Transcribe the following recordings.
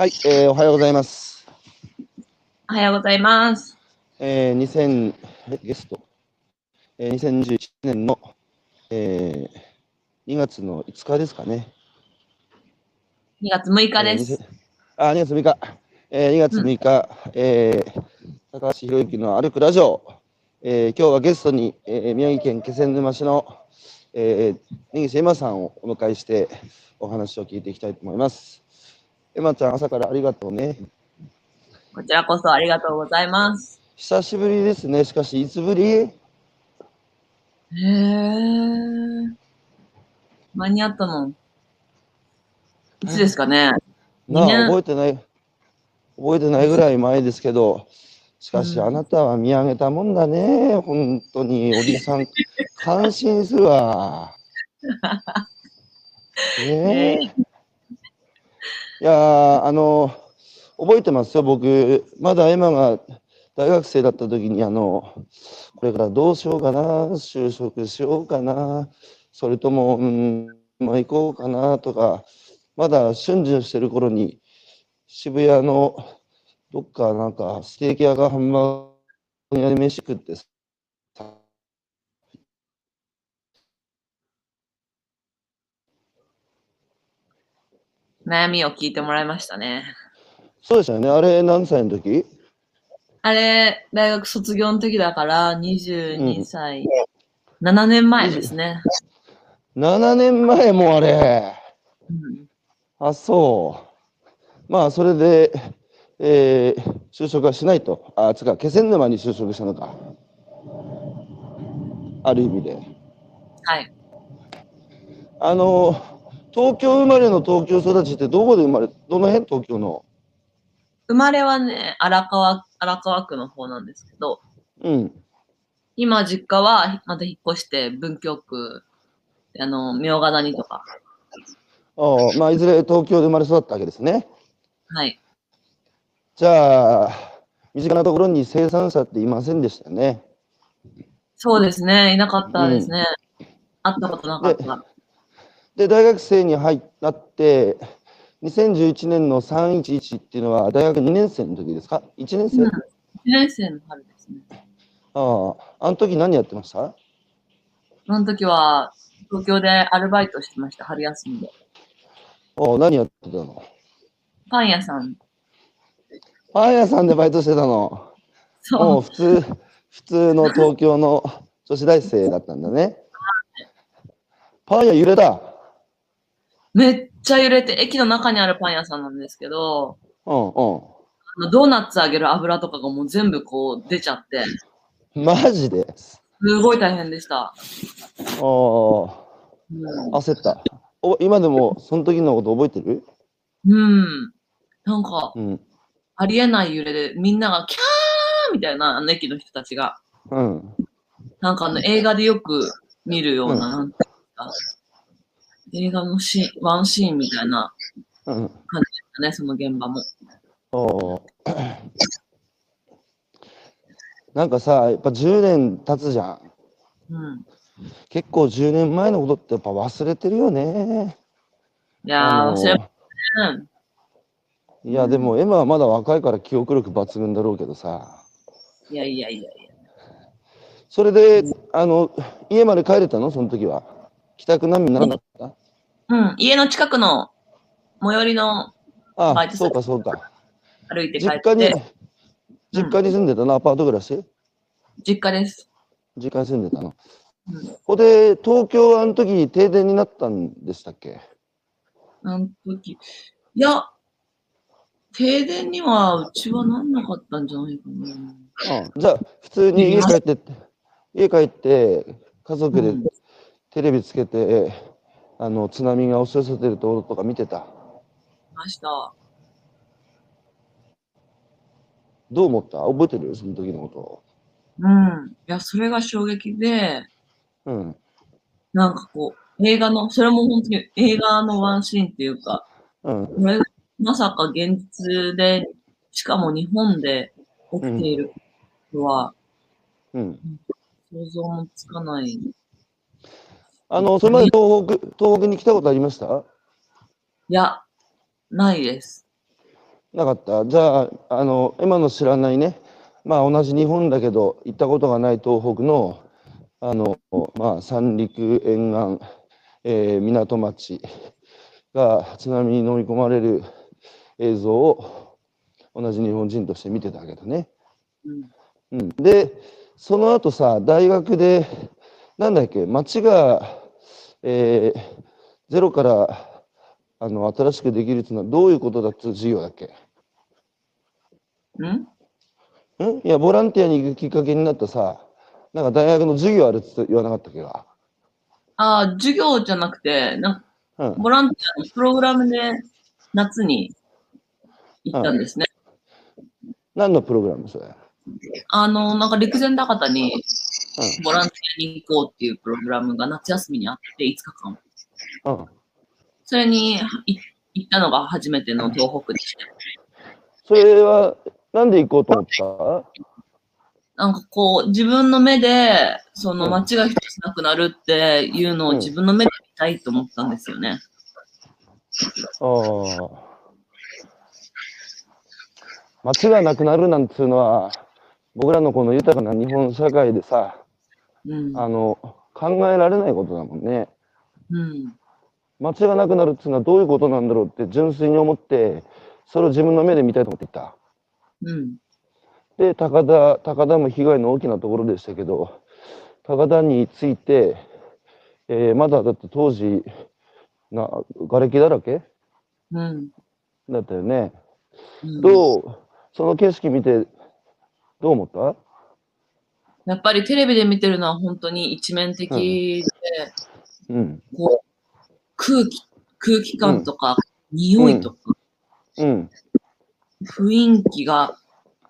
はい、えーおはようございます。おはようございます。えー、2000えゲスト、えー、2021年の、えー、2月の5日ですかね。2月6日です。えー2000あ、2月6日。えー、2月6日、えー、高橋宏之の歩くラジオ。えー、今日はゲストに、えー、宮城県気仙沼市の、えー、根岸エマさんをお迎えしてお話を聞いていきたいと思います。エマちゃん、朝からありがとうね。こちらこそありがとうございます。久しぶりですね。しかし、いつぶり？へー。間に合ったのいつですかね？なあ、ね覚えてない、覚えてないぐらい前ですけど、しかし、うんあなたは見上げたもんだね。本当に、おじさん、感心するわ。ねえ。いやーあの、覚えてますよ、僕、まだエマが大学生だった時に、あの、これからどうしようかな、就職しようかな、それとも、うん、まあ、行こうかなとか、まだ春秋してる頃に、渋谷のどっかなんかステーキ屋がハンバーグ屋で飯食ってさ、悩みを聞いてもらいましたね。そうでしたよね、あれ何歳の時？あれ、大学卒業の時だから22歳、7年前ですね。?7 年前もあれ。うんあ、そう。まあ、それで、えー就職はしないと。あ、つうか、気仙沼に就職したのか。ある意味で。はい。あの、東京生まれの東京育ちってどこで生まれ、どの辺？東京の生まれはね、荒川、荒川区の方なんですけど、うん。今実家はまた引っ越して文京区、あの、明ヶ谷とか。ああまあ、いずれ東京で生まれ育ったわけですね。はい。じゃあ、身近なところに生産者っていませんでしたよね。そうですね。いなかったですね。会ったことなかった。で、大学生に入なって、2011年の311っていうのは大学2年生の時ですか ?1 年生、うん1年生の春ですね。ああ、あの時何やってました？その時は、東京でアルバイトしてました、春休みで。ああ何やってたの？パン屋さん。パン屋さんでバイトしてたの？もそうう。普通、普通の東京の女子大生だったんだね。パン屋揺れた。めっちゃ揺れて、駅の中にあるパン屋さんなんですけど、うんあのドーナツ揚げる油とかがもう全部こう出ちゃって、うん。マジで？すごい大変でした。ああ、うん焦った。お今でもその時のこと覚えてる？うん。なんか、うん。ありえない揺れで、みんながキャーみたいな、あの駅の人たちが。うん。なんかあの映画でよく見るような、うんなんていうか、映画のシーン、ワンシーンみたいなうん。感じでしたね、その現場も。おなんかさ、やっぱ10年経つじゃん。うん。結構10年前のことってやっぱ忘れてるよね。いやー、忘れません。いや、でもエマはまだ若いから記憶力抜群だろうけどさ。いやいやいやいや。それで、あの、家まで帰れたの？その時は。帰宅難民にならなかっうん、家の近くの最寄りのたあバイト先そうかそうか。歩いて帰っ実家にて、、実家に住んでたの、アパート暮らし？実家です。実家に住んでたの？うん。ここで、東京はあの時停電になったんでしたっけ？あの時、いや、停電にはうちはなんなかったんじゃないかな。うんじゃあ、普通に家帰って、家帰って、家族でうんテレビつけて、あの、津波が押し寄せてるところとか見てた？ました。どう思った？覚えてる？その時のこうん。いや、それが衝撃で、と。うん。なんかこう、映画の、それも本当に映画のワンシーンっていうか、うん。これがまさか現実で、しかも日本で起きていることはうん。想像もつかない。あの、それまで東北、東北に来たことありました？いや、ないです。なかった？じゃあ、あの、今の知らないね、まあ同じ日本だけど、行ったことがない東北の、あの、まあ三陸沿岸、えー港町が津波に飲み込まれる映像を同じ日本人として見てたわけだね。うんうん、で、その後さ、大学で、なんだっけ、町が、えーゼロからあの新しくできるっていうのはどういうことだって授業だっけ？うん？ん？いや、ボランティアに行くきっかけになったさ、なんか大学の授業あるって言わなかったっけ？か。ああ、授業じゃなくて、なんうん。ボランティアのプログラムで夏に行ったんですね。何のプログラムそれ？あの、なんか陸前高田にうボランティアに行こうっていうプログラムが夏休みにあって5日間。ん。うん。それにい行ったのが初めての東北でした。それは、なんで行こうと思った？なんかこう、自分の目で、その街が一つなくなるっていうのを自分の目で見たいと思ったんですよね。ああ。街がなくなるなんていうのは、僕らのこの豊かな日本社会でさ、うん。あの、考えられないことだもんね。うん。街がなくなるっていうのはどういうことなんだろうって純粋に思って、それを自分の目で見たいと思っていた。うん。で、高田、高田も被害の大きなところでしたけど、高田について、えーまだだって当時、な、瓦礫だらけうん。だったよね。うんどう、その景色見て、どう思った？やっぱりテレビで見てるのは本当に一面的で、うん。こう、空気、空気感とか、匂いとか、うん。雰囲気が、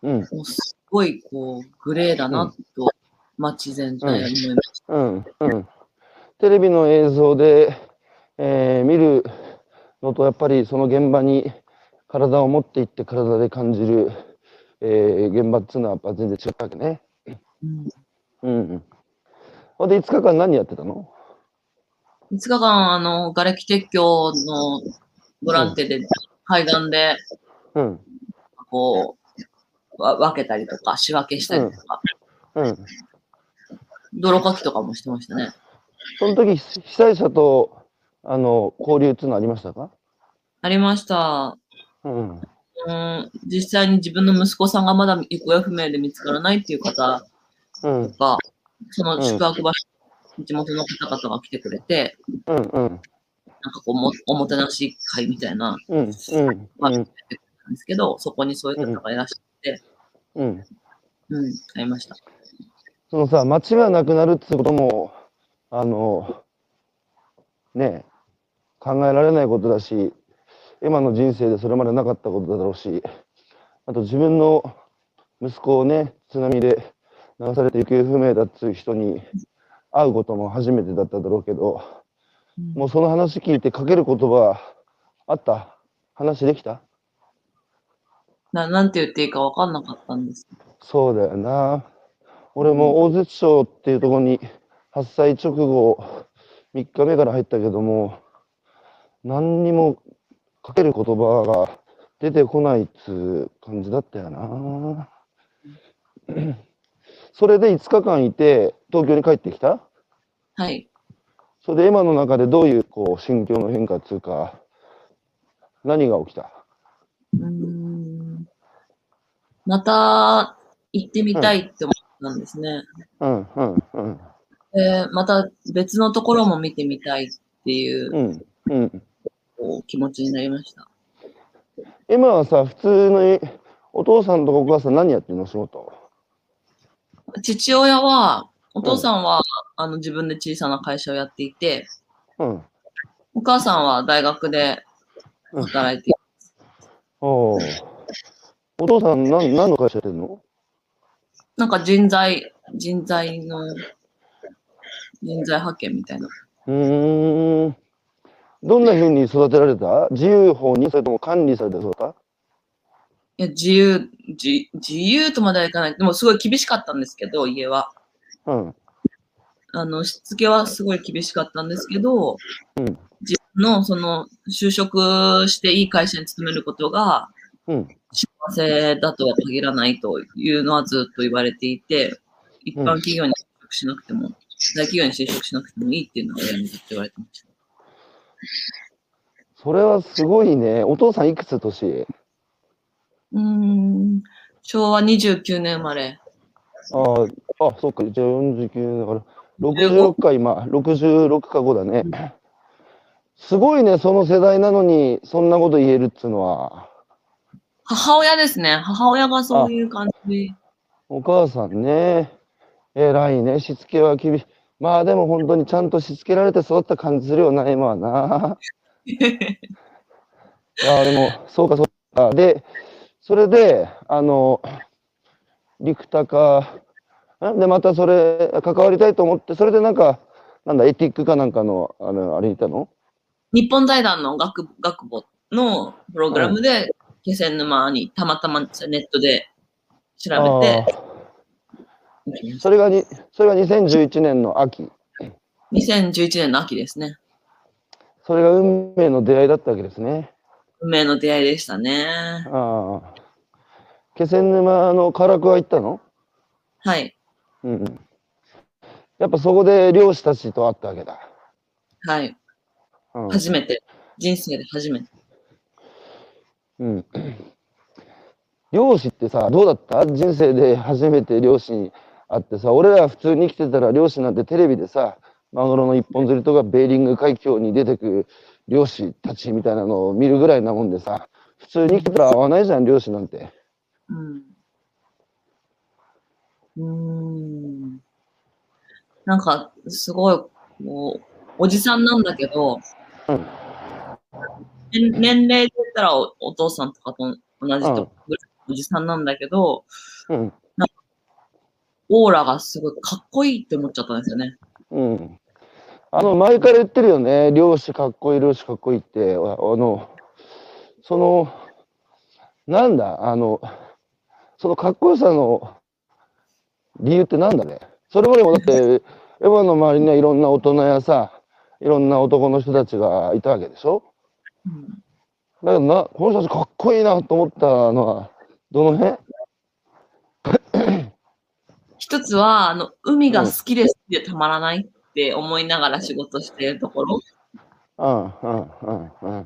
うん。もうすごいこう、グレーだなと、街全体思いました。うん。うん。テレビの映像で、えー見るのと、やっぱりその現場に体を持っていって体で感じる、えー現場っていうのはやっぱ全然違ったわけね。うんうん。ほんで、5日間何やってたの？5日間、あの、瓦礫撤去のボランティアで、海岸で、うん。こう、わ分けたりとか、仕分けしたりとか、うん。泥かきとかもしてましたね。その時、被災者と、あの、交流っていうのはありましたか？ありました。うん。うん、実際に自分の息子さんがまだ行方不明で見つからないっていう方うん。が、その宿泊場所、地元の方々が来てくれて、うん。うん。なんかこうも、おもてなし会みたいな、うん。うん。まあ、うん。ですけど、そこにそういう方がいらっしゃって、うん。うん、会いました。そのさ、街がなくなるってことも、あの、ねえ、考えられないことだし、今の人生でそれまでなかったことだろうし、あと自分の息子をね、津波で流されて行方不明だっていう人に会うことも初めてだっただろうけど、うんもうその話聞いてかける言葉あった？話できた？ななんて言っていいか分かんなかったんです。そうだよな。俺も大槌町っていうところに発災直後3日目から入ったけども何にもかける言葉が出てこないっつう感じだったよな。それで5日間いて東京に帰ってきた？はい。それで今の中でどういうこう心境の変化っつうか何が起きた？うーん。また行ってみたいって思ったんですね。うんうんうんで、また別のところも見てみたいっていううんうんこう気持ちになりました。今はさ普通のお父さんとお母さん何やってるの？仕事父親は、お父さんは、あの自分で小さな会社をやっていて、うん。お母さんは大学で働いていおお。お父さん何何の会社やってんの？なんか人材、人材の、人材派遣みたいな。うーん。どんな風に育てられた？自由法にそれとも管理されて育った？いや、自由、自自由とまではいかない。でもすごい厳しかったんですけど、家は。うん。あの、しつけはすごい厳しかったんですけど、うん自分のその就職していい会社に勤めることが、うん。幸せだとは限らないというのはずっと言われていて、一般企業に就職しなくても、大企業に就職しなくてもいいっていうのは親にずっと言われてました。それはすごいね。お父さんいくつ？年？うーん、昭和29年生まれ。ああ、あ、そうか。じゃあ49だから、66か今、66か5だね。すごいね、その世代なのに、そんなこと言えるっつうのは。母親ですね。母親がそういう感じ。お母さんね、偉いね、しつけは厳しい。まあでも本当にちゃんとしつけられて育った感じするよな、今はな。いや、でも、そうか、そうか。で、それで、あの、陸高、んで、またそれ、関わりたいと思って、それでなんか、なんだ、エティックかなんかの、あの、あれにいたの？日本財団の学学部のプログラムで、気仙沼にたまたまネットで調べて、あそれがに、それが2011年の秋。2011年の秋ですね。それが運命の出会いだったわけですね。運命の出会いでしたね。ああ。気仙沼の唐桑行ったの？はい。うんうん。やっぱそこで漁師たちと会ったわけだ。はい。うん。初めて。人生で初めて。うん。漁師ってさ、どうだった？人生で初めて漁師に会ってさ、俺ら普通に生きてたら漁師なんてテレビでさ、マグロの一本釣りとかベーリング海峡に出てく漁師たちみたいなのを見るぐらいなもんでさ、普通に生きてたら会わないじゃん、漁師なんて。うん。うーん。なんか、すごい、もう、おじさんなんだけど、うん年年齢で言ったらおお父さんとかと同じとうんぐらいのおじさんなんだけど、うん。オーラがすごいかっこいいって思っちゃったんですよね。うん。あの、前から言ってるよね。漁師かっこいい、漁師かっこいいって。ああの、その、なんだ、あの、そのかっこよさの理由ってなんだね？それまでもだって、エヴァの周りにはいろんな大人やさ、いろんな男の人たちがいたわけでしょ？うんだけどな、この人たちかっこいいなと思ったのは、どの辺？一つは、あの、海が好きで好きでたまらないって思いながら仕事してるところ。うん、うん、うん、うん。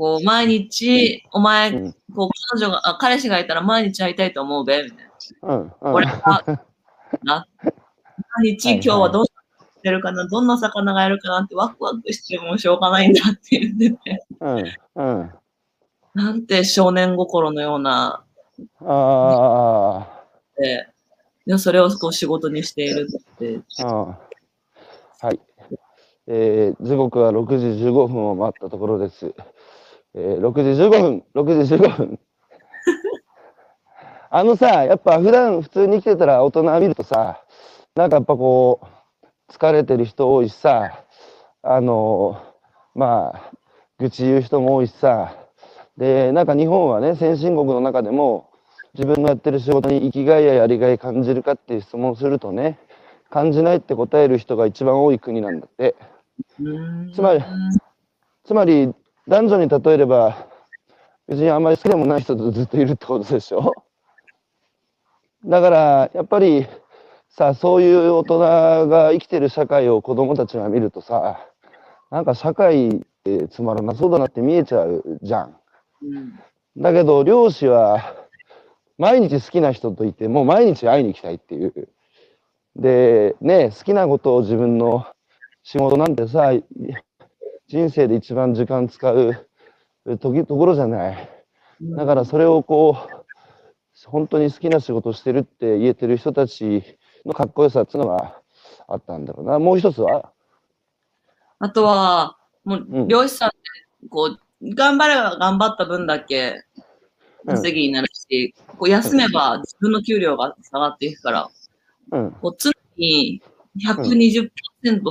こう、毎日、お前、うんこう、彼女が、あ彼氏がいたら毎日会いたいと思うべ、みたいな。うん、うん。俺は、な、毎日今日はどうしてるかな、どんな魚がいるかなってワクワクしてもしょうがないんだって言ってて、うん、うん。なんて少年心のような、あで、でそれをこう仕事にしているって、あ、ああ。はい。えー、時刻は6時15分を回ったところです。えー、6時15分、6時15分。あのさ、やっぱ普段普通に生きてたら大人見るとさ、なんかやっぱこう、疲れてる人多いしさ、あのまあ、愚痴言う人も多いしさ、で、なんか日本はね、先進国の中でも、自分がやってる仕事に生きがいややりがい感じるかっていう質問をするとね、感じないって答える人が一番多い国なんだって。うんつまりつまり、男女に例えれば、別にあんまり好きでもない人とずっといるってことでしょ？だから、やっぱり、さ、そういう大人が生きてる社会を子供たちが見るとさ、なんか社会ってつまらなそうだなって見えちゃうじゃん。うんだけど、漁師は、毎日好きな人といて、もう毎日会いに行きたいっていう。で、ね、好きなことを自分の仕事なんてさ、い人生で一番時間使う時ところじゃない。だからそれをこう、本当に好きな仕事をしてるって言えてる人たちのかっこよさっていうのがあったんだろうな。もう一つは？あとは、もううん漁師さんって、こう、頑張れば頑張った分だけうん稼ぎになるし、こう休めば自分の給料が下がっていくから、うん。こう常に120%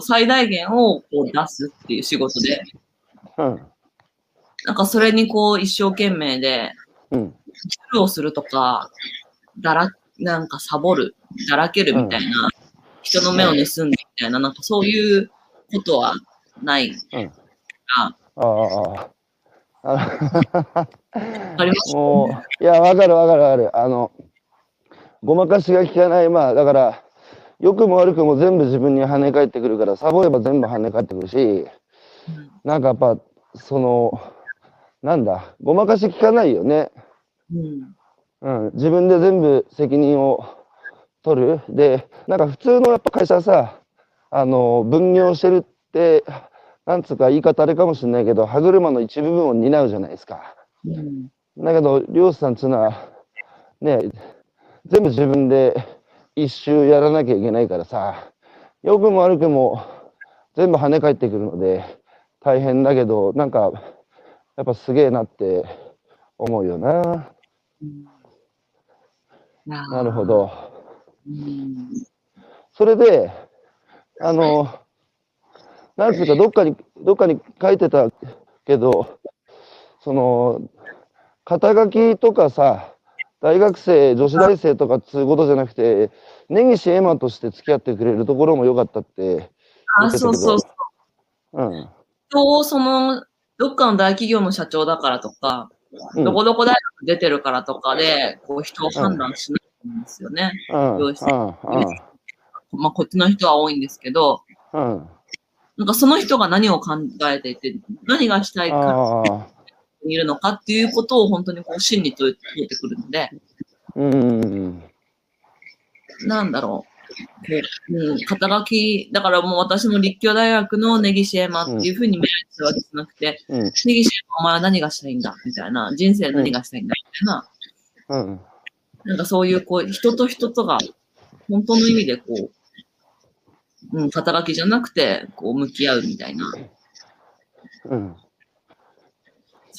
最大限をこう出すっていう仕事で、うん。なんかそれにこう一生懸命で、うん。するとか、だら、なんかサボる、だらけるみたいな、人の目を盗んでみたいな、なんかそういうことはない。うんあああ。あありますのもう、いや、わかるわかるわかる。あの、ごまかしが効かない、まあ、だから、良くも悪くも全部自分に跳ね返ってくるから、サボれば全部跳ね返ってくるし、なんかやっぱ、その、なんだ、ごまかし効かないよね。うん。うん、自分で全部責任を取る。で、なんか普通のやっぱ会社さ、あの、分業してるって、なんつうか言い方あれかもしれないけど、歯車の一部分を担うじゃないですか。うん。だけど、漁師さんつうのは、ね、全部自分で一周やらなきゃいけないからさ、良くも悪くも全部跳ね返ってくるので、大変だけど、なんか、やっぱすげえなって思うよな。ななるほ。ど。うん。それで、あの、なんつうか、どっかに、どっかに書いてたけど、その、肩書きとかさ、大学生、女子大生とかっつうことじゃなくて、根岸エマとして付き合ってくれるところも良かったってあ、そうそうそう。うん。人をその、どっかの大企業の社長だからとか、うん。どこどこ大学出てるからとかで、こう人を判断しないんですよね。うん。うん。よしまあ、こっちの人は多いんですけど、うん。なんかその人が何を考えていて、何がしたいか。にいるのかっていうことを本当にこう真理と言ってくるので、うんうんなんだろう。こううん、肩書き、だからもう私も立教大学の根岸エマっていうふうに命令するわけじゃなくて、うん。うん。根岸エマお前は何がしたいんだみたいな、人生何がしたいんだみたいな、うん。なんかそういうこう、人と人とが、本当の意味でこう、うん、肩書きじゃなくて、こう、向き合うみたいな、うん。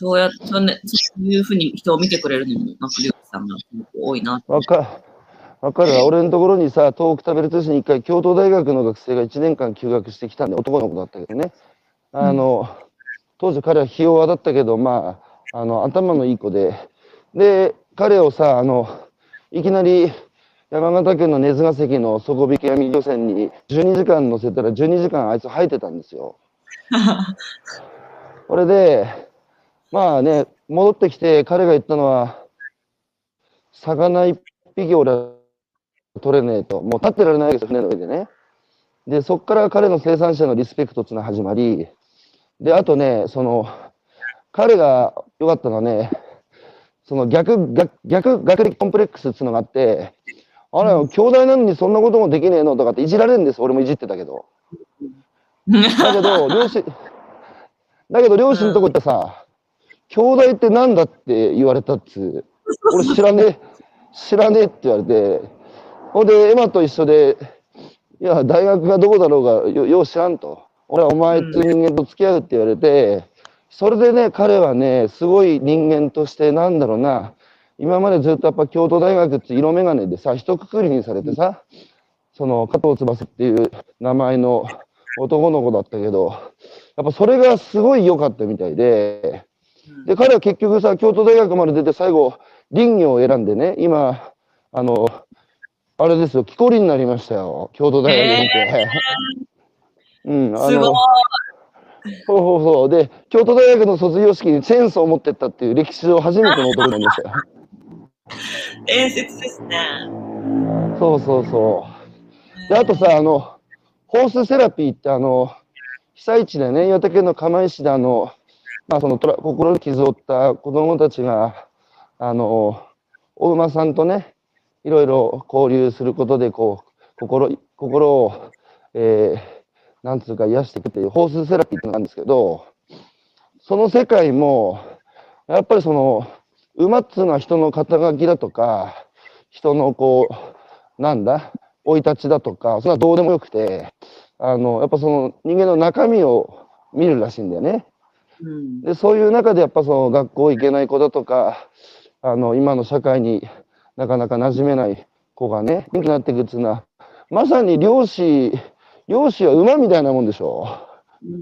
そうやって、ね、そういうふうに人を見てくれるのも、なんか、りょうさんが多いな。わかわかるわ。俺のところにさ、東北食べる年に一回、京都大学の学生が1年間休学してきたんで、男の子だったけどね。あの、当時彼はひ弱だったけど、まあ、あの、頭のいい子で。で、彼をさ、あの、いきなり山形県の根津ヶ関の底引き網漁船に12時間乗せたら12時間あいつ吐いてたんですよ。これで、まあね、戻ってきて彼が言ったのは、魚一匹俺は取れねえと。もう立ってられないわけですよ、船の上でね。で、そっから彼の生産者のリスペクトっていうのが始まり、で、あとね、その、彼が良かったのはね、その逆、逆、逆、学歴コンプレックスっていうのがあって、あれ、兄弟なのにそんなこともできねえのとかっていじられるんです。俺もいじってたけど。だけど、両親、だけど両親のとこ行ったらさ、兄弟ってなんだ？って言われたっつ。俺知らねえ、知らねえって言われて、ほんで、エマと一緒で、いや、大学がどこだろうがよ、う知らんと。俺はお前って人間と付き合うって言われて、それでね、彼はね、すごい人間として、なんだろうな、今までずっとやっぱ京都大学って色眼鏡でさ、一括りにされてさ、その加藤翼っていう名前の男の子だったけど、やっぱそれがすごい良かったみたいで、で、彼は結局さ、京都大学まで出て最後、林業を選んでね、今、あの、あれですよ、木こりになりましたよ、京都大学にて。うん、あの、。そうそうそう。で、京都大学の卒業式にチェーンソーを持ってったっていう歴史上初めての男なんですよ。伝説ですね。そうそうそう。で、あとさ、あの、ホースセラピーってあの、被災地でね、岩手県の釜石であの、まあそのトラ心に傷を負った子供たちが、あの、お馬さんとね、いろいろ交流することで、こう、心、心を、えー、なんつうか癒していくっていうホースセラピーってのがあるんですけど、その世界も、やっぱりその、馬っつうのは人の肩書きだとか、人のこう、なんだ、生い立ちだとか、それはどうでもよくて、あの、やっぱその人間の中身を見るらしいんだよね。うん。で、そういう中でやっぱその学校行けない子だとか、あの、今の社会になかなか馴染めない子がね、元気になっていくっていうのは、まさに漁師、漁師は馬みたいなもんでしょ。うん。う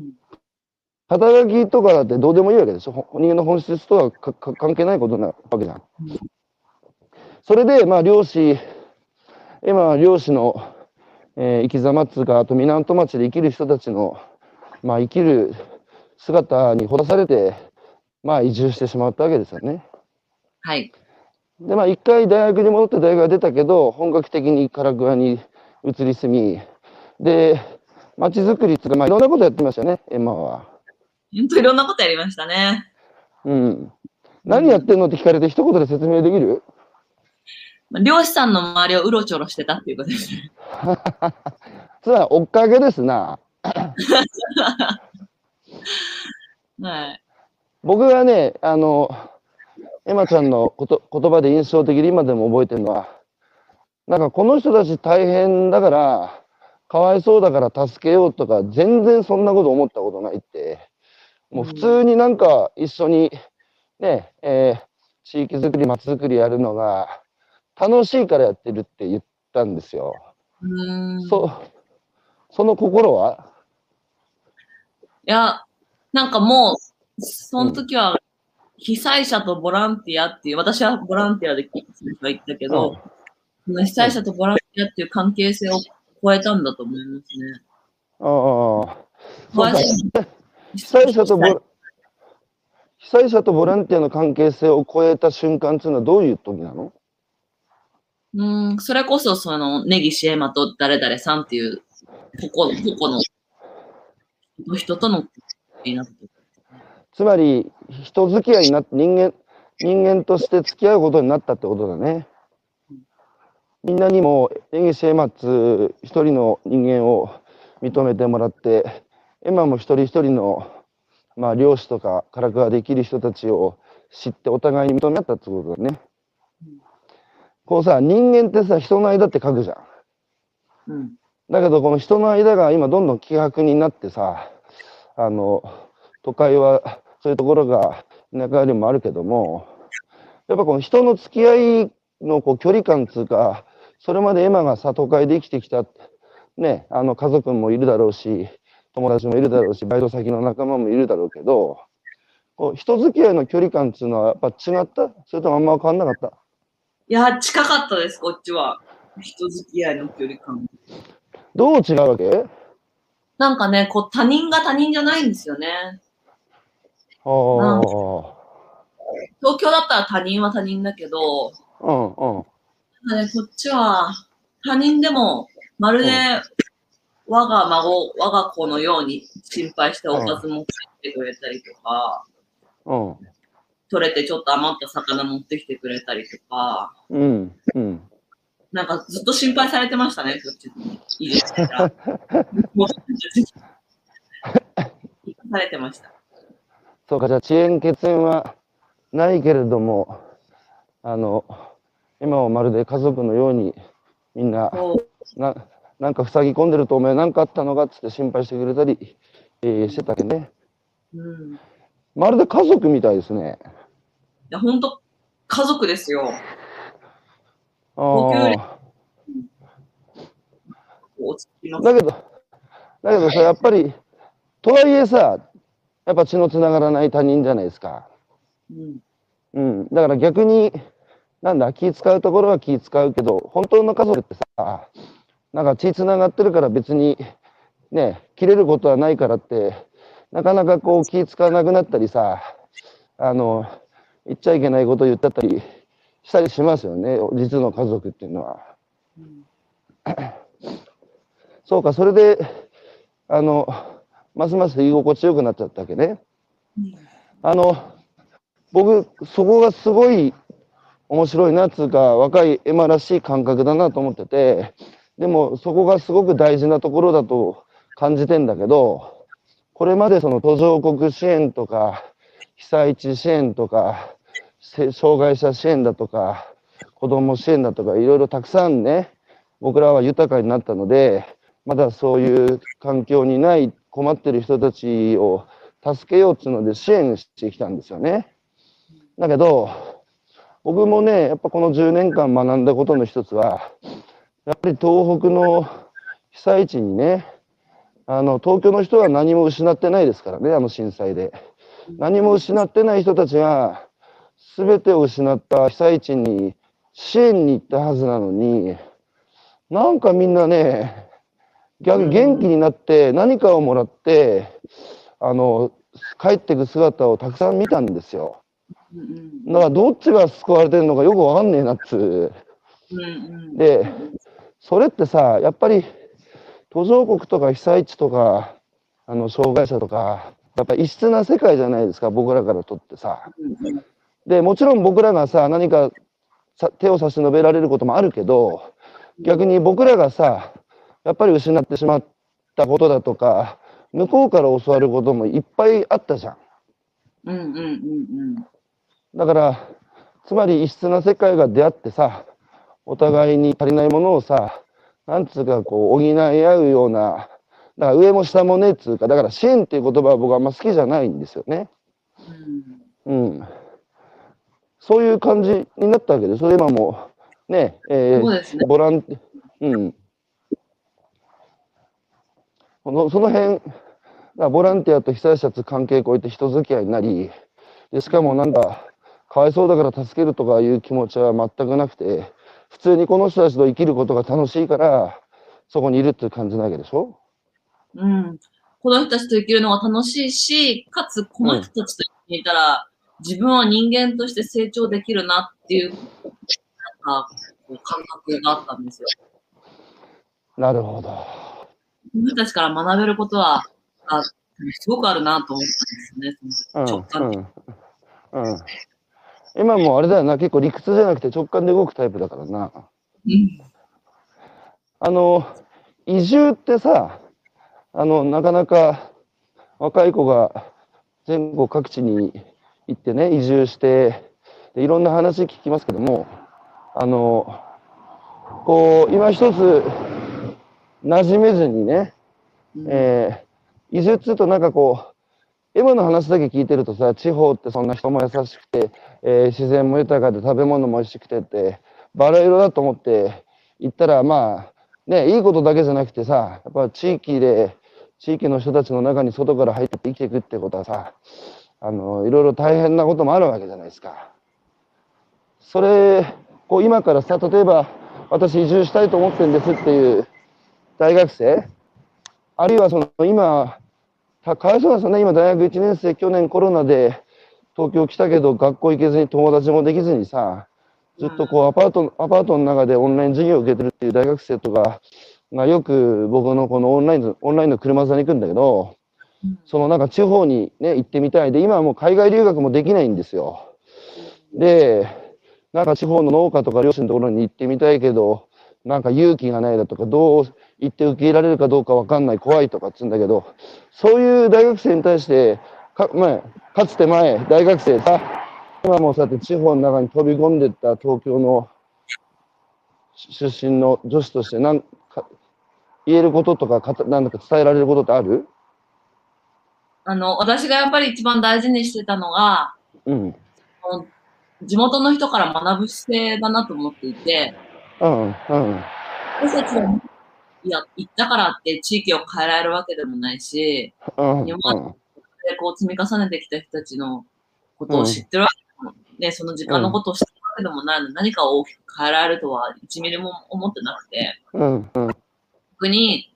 ん。肩書きとかだってどうでもいいわけでしょ。ほ人間の本質とはかか関係ないことなわけじゃん。それで、まあ、漁師、今は漁師の、えー生き様っつうか、あと港町で生きる人たちの、まあ、生きる姿にほだされて、まあ移住してしまったわけですよね。はい。で、まあ一回大学に戻って大学が出たけど、本格的に唐桑に移り住み、で、街づくりっていうか、まあいろんなことやってましたよね、エマは。本当いろんなことやりましたね。うん。何やってんのって聞かれて一言で説明できる？まあ漁師さんの周りをうろちょろしてたっていうことですね。それは追っかけですな。はい。僕がね、あの、エマちゃんのこと言葉で印象的で今でも覚えてるのは、なんかこの人たち大変だから、かわいそうだから助けようとか、全然そんなこと思ったことないって、もう普通になんか一緒にね、えー地域づくり、町づくりやるのが楽しいからやってるって言ったんですよ。うーん。いそ、その心はや、なんかもう、その時は、被災者とボランティアっていう、私はボランティアで言ったけど、その被災者とボランティアっていう関係性を超えたんだと思いますね。ああ、被災者とボラ被災者とボランティアの関係性を超えた瞬間っていうのはどういう時なの？うん、それこそ、その、ネギシエマと誰々さんっていう、ここ、ここの、人との、になってつまり人付き合いになって人間人間として付き合うことになったってことだね。みんなにも演技シェマ一人の人間を認めてもらってエマも一人一人のまあ漁師とか唐桑できる人たちを知ってお互いに認め合ったってことだね。こうさ人間ってさ人の間って書くじゃん。うん。だけどこの人の間が今どんどん希薄になってさあの都会はそういうところが田舎よりもあるけどもやっぱこの人の付き合いのこう距離感つうかそれまでエマがさ都会で生きてきたねあの家族もいるだろうし友達もいるだろうしバイト先の仲間もいるだろうけどこう人付き合いの距離感っつうのはやっぱ違った？それともあんま変わんなかった？いや、近かったです、こっちは。人付き合いの距離感。どう違うわけ？なんかね、こう、他人が他人じゃないんですよね。東京だったら他人は他人だけど、うんうんね、こっちは他人でも、まるで我が孫、我が子のように心配しておかず持ってきてくれたりとか、うん。取れてちょっと余った魚持ってきてくれたりとか、うん。うんなんかずっと心配されてましたね、こっちに入れてたら。もう されてました。そうか、じゃあ遅延血縁はないけれども、あの、今はまるで家族のようにみんな、ななんか塞ぎ込んでるとお前何かあったのかっつって心配してくれたり、えーしてたけどね。うん、いまるで家族みたいですね。や、本当家族ですよ。だけど、だけどさ、やっぱり、とはいえさ、やっぱ血のつながらない他人じゃないですか。うん。うん、だから逆に、なんだ、気使うところは気使うけど、本当の家族ってさ、なんか血つながってるから別に、ね、切れることはないからって、なかなかこう気使わなくなったりさ、あの、言っちゃいけないこと言ったりしたりしますよね、実の家族っていうのは。うんそうか、それで、あの、ますます居心地よくなっちゃったわけね。あの、僕、そこがすごい面白いなっつうか、若いエマらしい感覚だなと思ってて、でもそこがすごく大事なところだと感じてんだけど、これまでその途上国支援とか、被災地支援とか、せ障害者支援だとか、子ども支援だとか、いろいろたくさんね、僕らは豊かになったので、まだそういう環境にない困ってる人たちを助けようっていうので支援してきたんですよね。だけど、僕もね、やっぱこの10年間学んだことの一つは、やっぱり東北の被災地にね、あの、東京の人は何も失ってないですからね、あの震災で。何も失ってない人たちが、全てを失った被災地に支援に行ったはずなのに、なんかみんなね、逆に元気になって何かをもらって、あの、帰ってく姿をたくさん見たんですよ。だからどっちが救われてるのかよくわかんねえなっつう。で、それってさ、やっぱり途上国とか被災地とか、あの障害者とか、やっぱ異質な世界じゃないですか、僕らからとってさ。うんうんで、もちろん僕らがさ、何かさ手を差し伸べられることもあるけど、逆に僕らがさ、やっぱり失ってしまったことだとか、向こうから教わることもいっぱいあったじゃん。うんうんうんだから、つまり異質な世界が出会ってさ、お互いに足りないものをさ、なんつうかこう補い合うような、だから上も下もねっつうか、だから支援っていう言葉は僕はあんま好きじゃないんですよね。うんうん。そういう感じになったわけで、それ今も、ね、えーね。ボランティうん。このその辺、ボランティアと被災者と関係を超えて人付き合いになり、でしかもなんか、かわいそうだから助けるとかいう気持ちは全くなくて、普通にこの人たちと生きることが楽しいから、そこにいるっていう感じなわけでしょ？うん。この人たちと生きるのが楽しいし、かつこの人たちと一緒にいたら、自分は人間として成長できるなっていう、なんか、感覚があったんですよ。なるほど。この人たちから学べることは、あすごくあるなと思ったんですよね。直感的にうん。うん。今もうあれだよな、結構理屈じゃなくて直感で動くタイプだからな。うんあの、移住ってさ、あの、なかなか若い子が全国各地に行ってね、移住して、でいろんな話聞きますけども、あの、こう、今一つ馴染めずにね、えー移住っつうとなんかこう、今の話だけ聞いてるとさ、地方ってそんな人も優しくて、えー自然も豊かで食べ物も美味しくてって、バラ色だと思って行ったら、まあ、ね、いいことだけじゃなくてさ、やっぱ地域で、地域の人たちの中に外から入って生きていくってことはさ、あの、いろいろ大変なこともあるわけじゃないですか。それ、こう今からさ、例えば、私移住したいと思ってるんですっていう大学生、あるいはその今、たかわいそうですよね、今大学1年生、去年コロナで東京来たけど学校行けずに友達もできずにさ、ずっとこうアパート、アパートの中でオンライン授業を受けてるっていう大学生とかがよく僕のこのオンラインの、オンラインの車座に行くんだけど、そのなんか地方にね、行ってみたい。で、今はもう海外留学もできないんですよ。で、なんか地方の農家とか漁師のところに行ってみたいけど、なんか勇気がないだとか、どう行って受け入れられるかどうかわかんない、怖いとかっつうんだけど、そういう大学生に対して、か,、まあ、かつて前、大学生さ、今もそうやって地方の中に飛び込んでった東京の出身の女子としてなんか言えることとか、なんだか伝えられることってある？あの、私がやっぱり一番大事にしてたのが、うん。地元の人から学ぶ姿勢だなと思っていて、うん、うん。私たちは、いや、行ったからって地域を変えられるわけでもないし、うん、今までこう積み重ねてきた人たちのことを知ってるわけでも、ね、その時間のことを知ってるわけでもないので、何かを大きく変えられるとは1ミリも思ってなくて、うん、うん、逆に、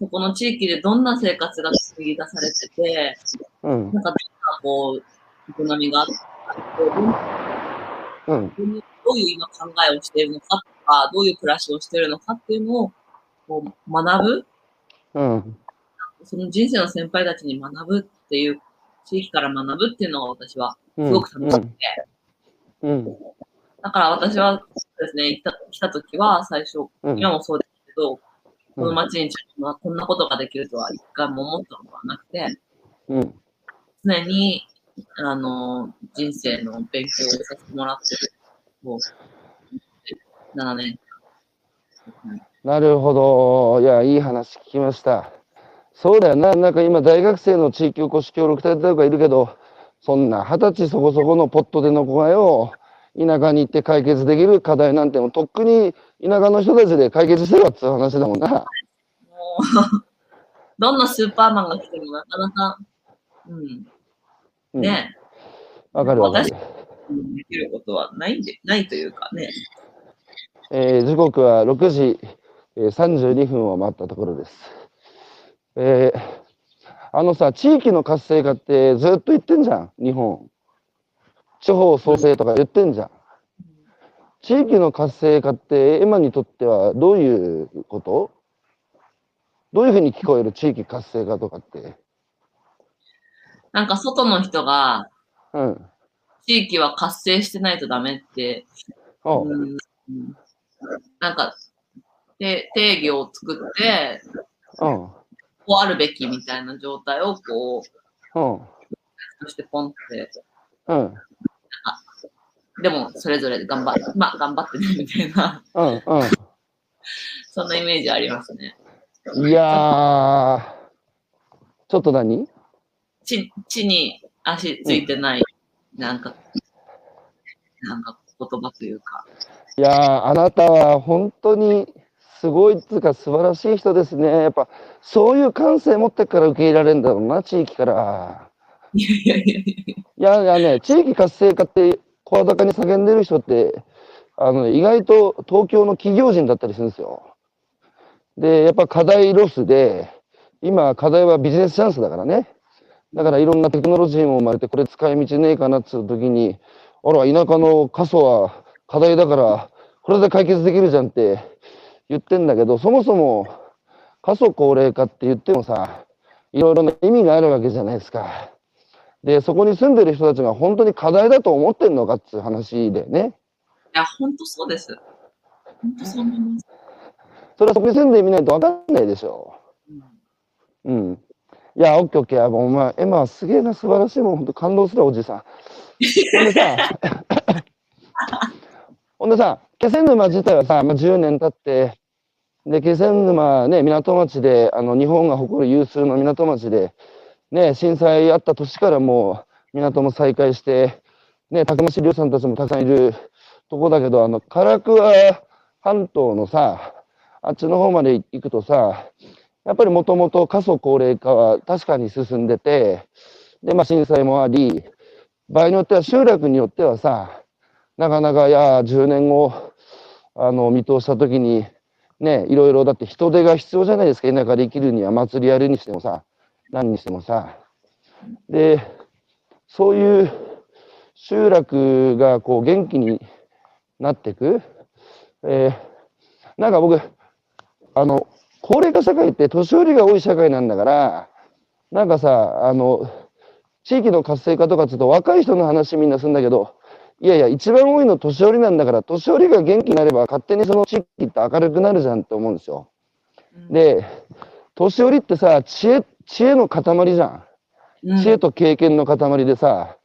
そこの地域でどんな生活が作り出されてて、うん、なんかどんなこう、営みがあって、うん、どういう今考えをしているのかとか、どういう暮らしをしているのかっていうのをこう学ぶ、うん、その人生の先輩たちに学ぶっていう、地域から学ぶっていうのが私はうん。すごく楽しくて、うん、だから私はですね、行った来た時は最初、うん、今もそうですけど、うんこの街に自分はこんなことができるとは一回も思ったことはなくて、うん、常に、あの、人生の勉強をさせてもらってる、もう、7年。うんなるほど。いや、いい話聞きました。そうだよな。なんか今、大学生の地域おこし協力隊とかいるけど、そんな二十歳そこそこのポットでの子がよ、田舎に行って解決できる課題なんてもうとっくに田舎の人たちで解決してるわって話だもんな。もう、どんなスーパーマンが来てもなかなか、うん、うんね、わかるわかる。うんできることはないんで、ないというかね。えー時刻は6時、えー32分を待ったところです。えーあのさ、地域の活性化ってずっと言ってんじゃん、日本。地方創生とか言ってんじゃん。地域の活性化って、エマにとってはどういうこと？どういうふうに聞こえる？地域活性化とかって。なんか外の人がうん。地域は活性してないとダメって、うんなんか、で定義を作って、うん。こうあるべきみたいな状態をこう、うん。そしてポンって、うん。でもそれぞれ頑張って、まあ頑張ってねみたいな、うん。うそんなイメージありますね。ん。いやー、ちょっと何？地地に足ついてない、なんか、なんか言葉というか。いやー、あなたは本当にすごいっつうか素晴らしい人ですね。やっぱそういう感性持ってっから受け入れられるんだろうな、地域から。いやいやいやいいやいやね、地域活性化って声高に叫んでる人って、あの、意外と東京の企業人だったりするんですよ。で、やっぱ課題ロスで、今課題はビジネスチャンスだからね。だからいろんなテクノロジーも生まれて、これ使い道ねえかなっつう時に、あら、田舎の過疎は課題だから、これで解決できるじゃんって言ってんだけど、そもそも過疎高齢化って言ってもさ、いろいろな意味があるわけじゃないですか。で、そこに住んでる人たちが本当に課題だと思ってんのかっていう話でね。いや、本当そうです。本当そう思います。それはそこに住んでみないと分かんないでしょ。うんうん。いや、オッケーオッケー。あもうお前、エマはすげえな、素晴らしいもん。本当感動するわおじさん。ほんでさ、ほんでさ、気仙沼自体はさ、まあ、10年経って、で、気仙沼ね、港町で、あの、日本が誇る有数の港町で、ね、震災あった年からもう、港も再開して、ね、たくまし漁さんたちもたくさんいるとこだけど、あの、唐桑半島のさ、あっちの方まで行くとさ、やっぱりもともと過疎高齢化は確かに進んでて、で、まあ震災もあり、場合によっては集落によってはさ、なかなか、いや、10年後、あの、見通したときに、ね、いろいろだって人手が必要じゃないですか、田舎で生きるには祭りやるにしてもさ、何にしてもさ。で、そういう集落がこう元気になっていく。えーなんか僕、あの、高齢化社会って年寄りが多い社会なんだから、なんかさ、あの、地域の活性化とかって言うと若い人の話みんなするんだけど、いやいや、一番多いの年寄りなんだから、年寄りが元気になれば勝手にその地域って明るくなるじゃんって思うんですよ。で、年寄りってさ、知恵、知恵の塊じゃん。うん知恵と経験の塊でさ、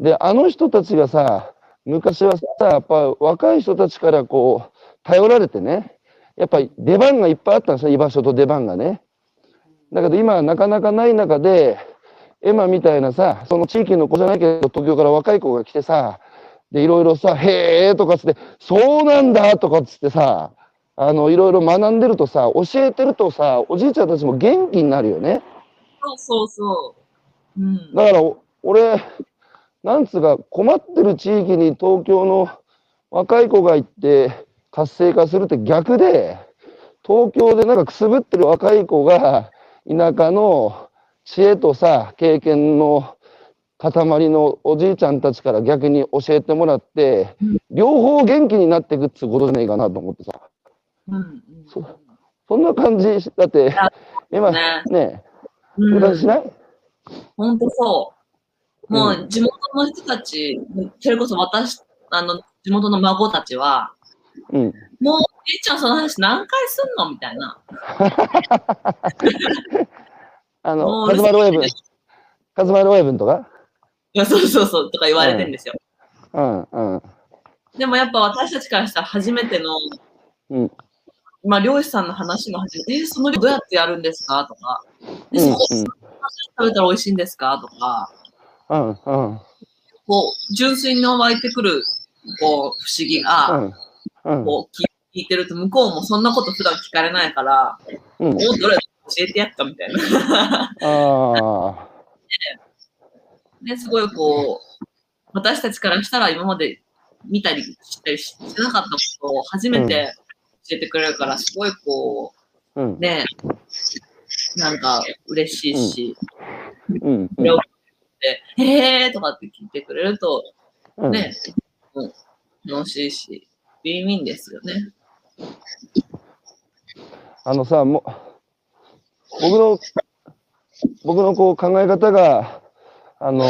で、あの人たちがさ、昔はさ、やっぱ若い人たちからこう、頼られてね、やっぱり出番がいっぱいあったんですよ、居場所と出番がね。だけど今はなかなかない中で、エマみたいなさ、その地域の子じゃないけど、東京から若い子が来てさ、で、いろいろさ、へえとかつって、そうなんだとかつってさ、あの、いろいろ学んでるとさ、教えてるとさ、おじいちゃんたちも元気になるよね。そうそうそう。うん。だから、お俺、なんつうか、困ってる地域に東京の若い子が行って活性化するって逆で、東京でなんかくすぶってる若い子が、田舎の知恵とさ、経験の塊のおじいちゃんたちから逆に教えてもらって、両方元気になっていくってことじゃないかなと思ってさ。うんうんそそんな感じ、だって、今、ねね、うんしない本当そう。もうう地元の人たち、それこそ私、あの、地元の孫たちは、うん。もう、じいちゃんその話何回すんのみたいな。あの、カズマロ親分、カズマロ親分とか？いや、そうそうそう、とか言われてんですよ。うん、うん。でもやっぱ私たちからしたら初めての、うんまあ漁師さんの話も初めて、え、その量どうやってやるんですか？とか、え、うん。そこ、食べたら美味しいんですか？とか、うん、うん、こう、純粋に湧いてくる、こう、不思議が、うん、うん、こう、聞いてると、向こうもそんなこと普段聞かれないから、うん。お、どれ教えてやっかみたいな。ああ、で、すごいこう、私たちからしたら今まで見たりしたりしてなかったことを初めて教えてくれるから、すごいこうん。う、。ね、なんか嬉しいし、うん。それを聞いて、へーとかって聞いてくれると、うん。ね、うん楽しいし、ウィンウィンですよね。あのさ、もう、僕の、僕のこう考え方が、あの、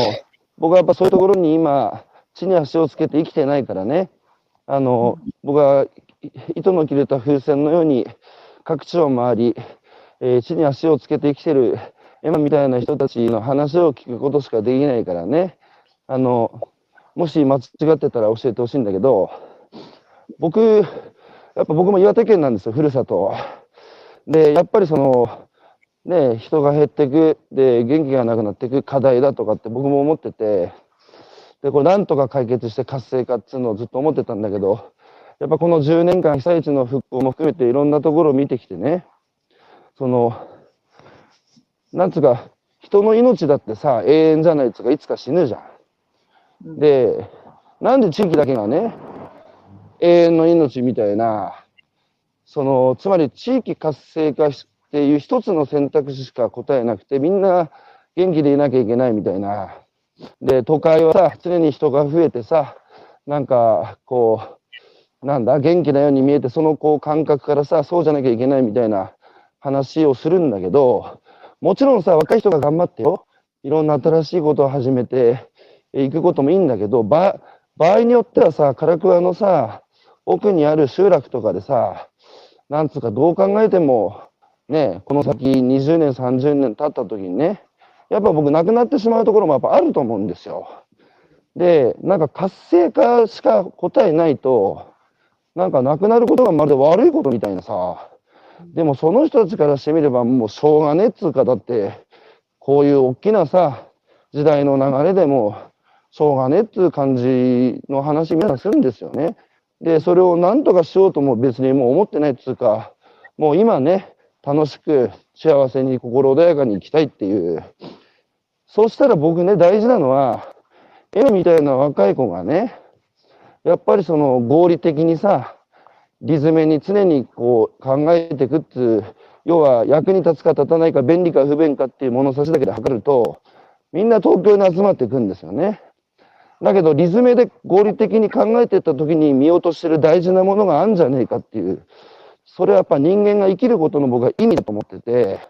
僕はやっぱそういうところに今、地に足をつけて生きてないからね、あの、僕は糸の切れた風船のように各地を回り、えー地に足をつけて生きてるエマみたいな人たちの話を聞くことしかできないからね、あの、もし間違ってたら教えてほしいんだけど、僕、やっぱ僕も岩手県なんですよ、ふるさと。で、やっぱりその、ね、人が減ってく、で、元気がなくなっていく課題だとかって僕も思ってて、で、これなんとか解決して活性化っていうのをずっと思ってたんだけど、やっぱこの10年間被災地の復興も含めていろんなところを見てきてね、その、なんつうか、人の命だってさ、永遠じゃないっつうか、いつか死ぬじゃん。で、なんで地域だけがね、永遠の命みたいな、その、つまり地域活性化っていう一つの選択肢しか答えなくて、みんな元気でいなきゃいけないみたいな。で、都会はさ、常に人が増えてさ、なんか、こう、なんだ、元気なように見えて、そのこう感覚からさ、そうじゃなきゃいけないみたいな話をするんだけど、もちろんさ、若い人が頑張ってよ、いろんな新しいことを始めていくこともいいんだけど、場合によってはさ、唐桑のさ、奥にある集落とかでさ、なんつうかどう考えても、ね、この先20年、30年経った時にね、やっぱ僕亡くなってしまうところもやっぱあると思うんですよ。で、なんか活性化しか答えないと、なんか亡くなることがまるで悪いことみたいなさ、でもその人たちからしてみればもうしょうがねえっつうか、だって、こういう大きなさ、時代の流れでも、しょうがねえっつう感じの話皆さんするんですよね。で、それを何とかしようとも別にもう思ってないっつうか、もう今ね、楽しく幸せに心穏やかに生きたいっていう。そうしたら僕ね、大事なのは、絵みたいな若い子がね、やっぱりその合理的にさ、リズムに常にこう考えていくっつう、要は役に立つか立たないか便利か不便かっていう物差しだけで測ると、みんな東京に集まっていくんですよね。だけどリズムで合理的に考えていった時に見落としてる大事なものがあるんじゃねえかっていう、それはやっぱ人間が生きることの僕は意味だと思ってて、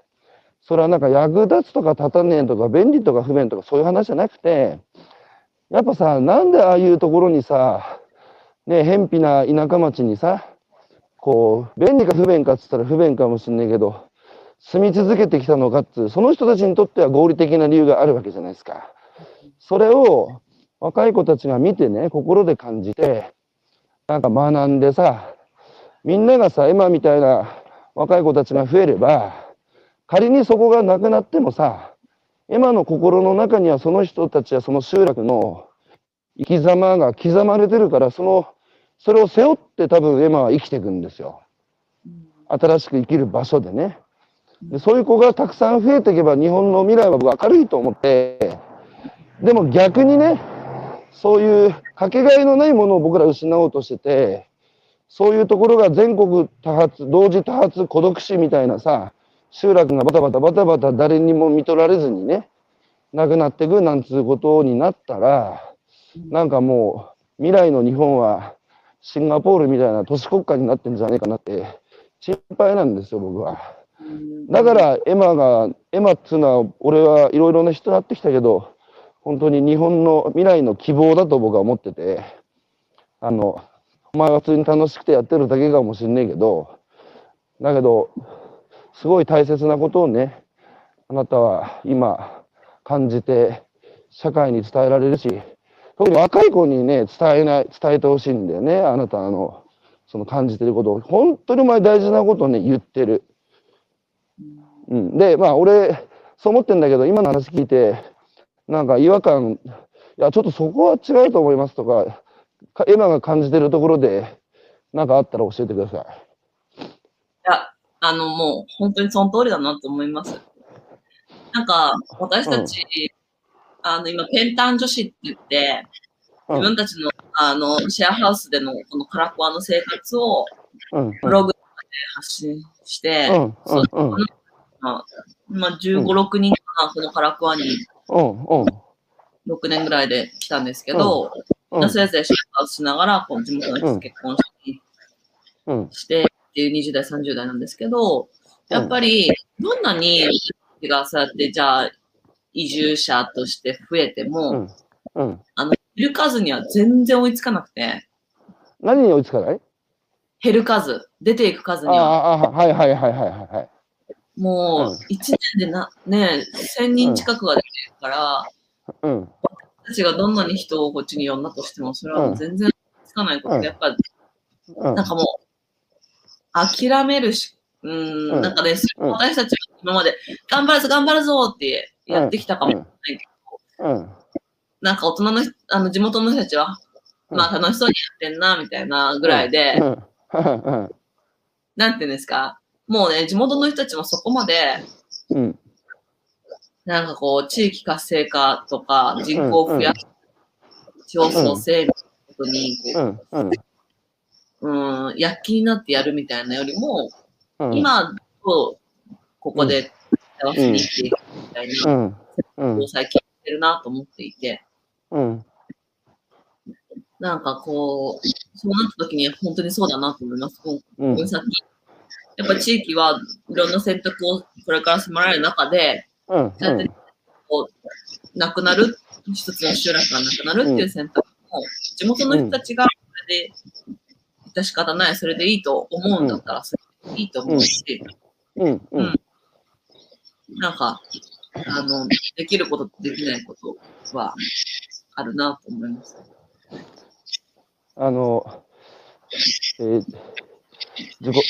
それはなんか役立つとか立たねえとか便利とか不便とかそういう話じゃなくて、やっぱさ、なんでああいうところにさ、ね、偏僻な田舎町にさ、こう、便利か不便かっつったら不便かもしんないけど、住み続けてきたのかっつう、その人たちにとっては合理的な理由があるわけじゃないですか。それを若い子たちが見てね、心で感じて、なんか学んでさ、みんながさ、今みたいな若い子たちが増えれば、仮にそこがなくなってもさ、今の心の中にはその人たちやその集落の生き様が刻まれてるから、その、それを背負って多分エマは生きていくんですよ。新しく生きる場所でね。でそういう子がたくさん増えていけば日本の未来は僕明るいと思って、でも逆にね、そういうかけがえのないものを僕ら失おうとしてて、そういうところが全国多発、同時多発孤独死みたいなさ、集落がバタバタバタバタ誰にも見取られずにね、なくなっていくなんつうことになったら、なんかもう未来の日本はシンガポールみたいな都市国家になってんじゃないかなって心配なんですよ、僕は。だからエマが、エマっつうのは俺はいろいろな人になってきたけど、本当に日本の未来の希望だと僕は思ってて、あの、お前は普通に楽しくてやってるだけかもしんねえけど、だけど、すごい大切なことをね、あなたは今感じて社会に伝えられるし、特に若い子にね、伝えない、伝えてほしいんだよね、あなたの、その感じてることを。本当にお前大事なことをね、言ってる。うん。で、まあ俺、そう思ってんだけど、今の話聞いて、なんか違和感、いや、ちょっとそこは違うと思いますとか、かエマが感じてるところで、なんかあったら教えてください。いや、あの、もう本当にその通りだなと思います。なんか、私たち、あの、今、ペンタン女子って言って、うん自分たちの、あの、シェアハウスでの、このカラコアの生活を。ブログで発信して。まあ、まあ、15、6人かな、この唐桑にうん、うん、6年ぐらいで来たんですけど、うん那須先生シェアしながら、こう地元の人と結婚してっていう20代、30代なんですけど、やっぱり、どんなに、がそうやって、じゃあ、移住者として増えても、うん、うん。あの、減る数には全然追いつかなくて、何に追いつかない？減る数、出ていく数あには、あ、あはいはいはいはいはいはい。もう、1年でな、ね、1000人近くが出てるから、うん、私たちがどんなに人をこっちに呼んだとしても、それは全然追いつかないこと。うん。で、やっぱ、うん。なんかもう、諦めるし、ううんん、なんかね、うん。私たちは今まで、頑張るぞ、頑張るぞってやってきたかもしれないけど、うん、なんか大人の人、あの地元の人たちは、うん。まあ楽しそうにやってんな、みたいなぐらいで、うん、うん、なんていうんですか、もうね、地元の人たちもそこまで、うん、なんかこう、地域活性化とか、人口を増やす、地方創生に、こうん、うん、う、うん、躍起になってやるみたいなよりも、うん、今、ここで幸せに生きていく。みたいな、うん、うん。を、最近してるなと思っていて、うん、なんかこう、そうなった時に本当にそうだなと思います。こうん。の先、やっぱ地域はいろんな選択をこれから迫られる中で、うん、そうやってこう、なくなる、一つの集落がなくなるっていう選択も、地元の人たちがそれで、致し方ない、それでいいと思うんだったら、それでいいと思うし、うん、うん、なんか、あの、できることとできないことはあるなと思います。あの、えー、時刻、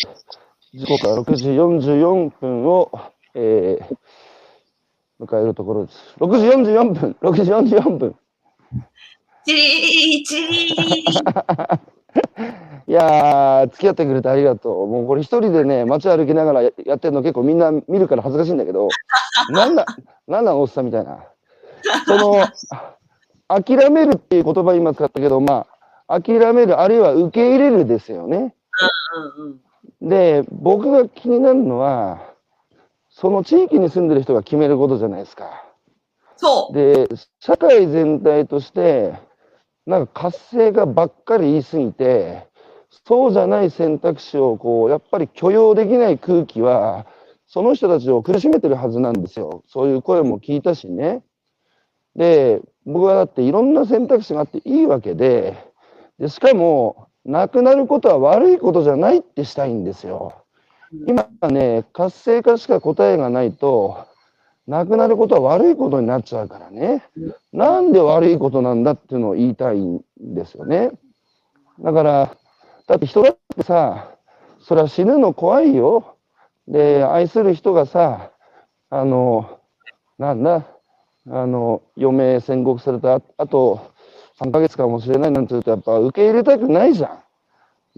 時刻は6時44分を、えー、迎えるところです。6時44分、6時44分。チリーチリーいやー、付き合ってくれてありがとう。もうこれ一人でね、街歩きながらややってるの結構みんな見るから恥ずかしいんだけど、なんだ、なんだおっさんみたいな。その、諦めるっていう言葉今使ったけど、まあ、諦める、あるいは受け入れるですよね。で、僕が気になるのは、その地域に住んでる人が決めることじゃないですか。そう。で、社会全体として、なんか活性化ばっかり言い過ぎて、そうじゃない選択肢をこう、やっぱり許容できない空気は、その人たちを苦しめてるはずなんですよ。そういう声も聞いたしね。で、僕はだっていろんな選択肢があっていいわけで、でしかも、なくなることは悪いことじゃないってしたいんですよ。今ね、活性化しか答えがないと、なくなることは悪いことになっちゃうからね。なんで悪いことなんだっていうのを言いたいんですよね。だから、だって人だってさ、それは死ぬの怖いよ。で、愛する人がさ、あの、なんだ、あの、余命宣告されたあと3ヶ月かもしれないなんて言うと、やっぱ受け入れたくないじゃん。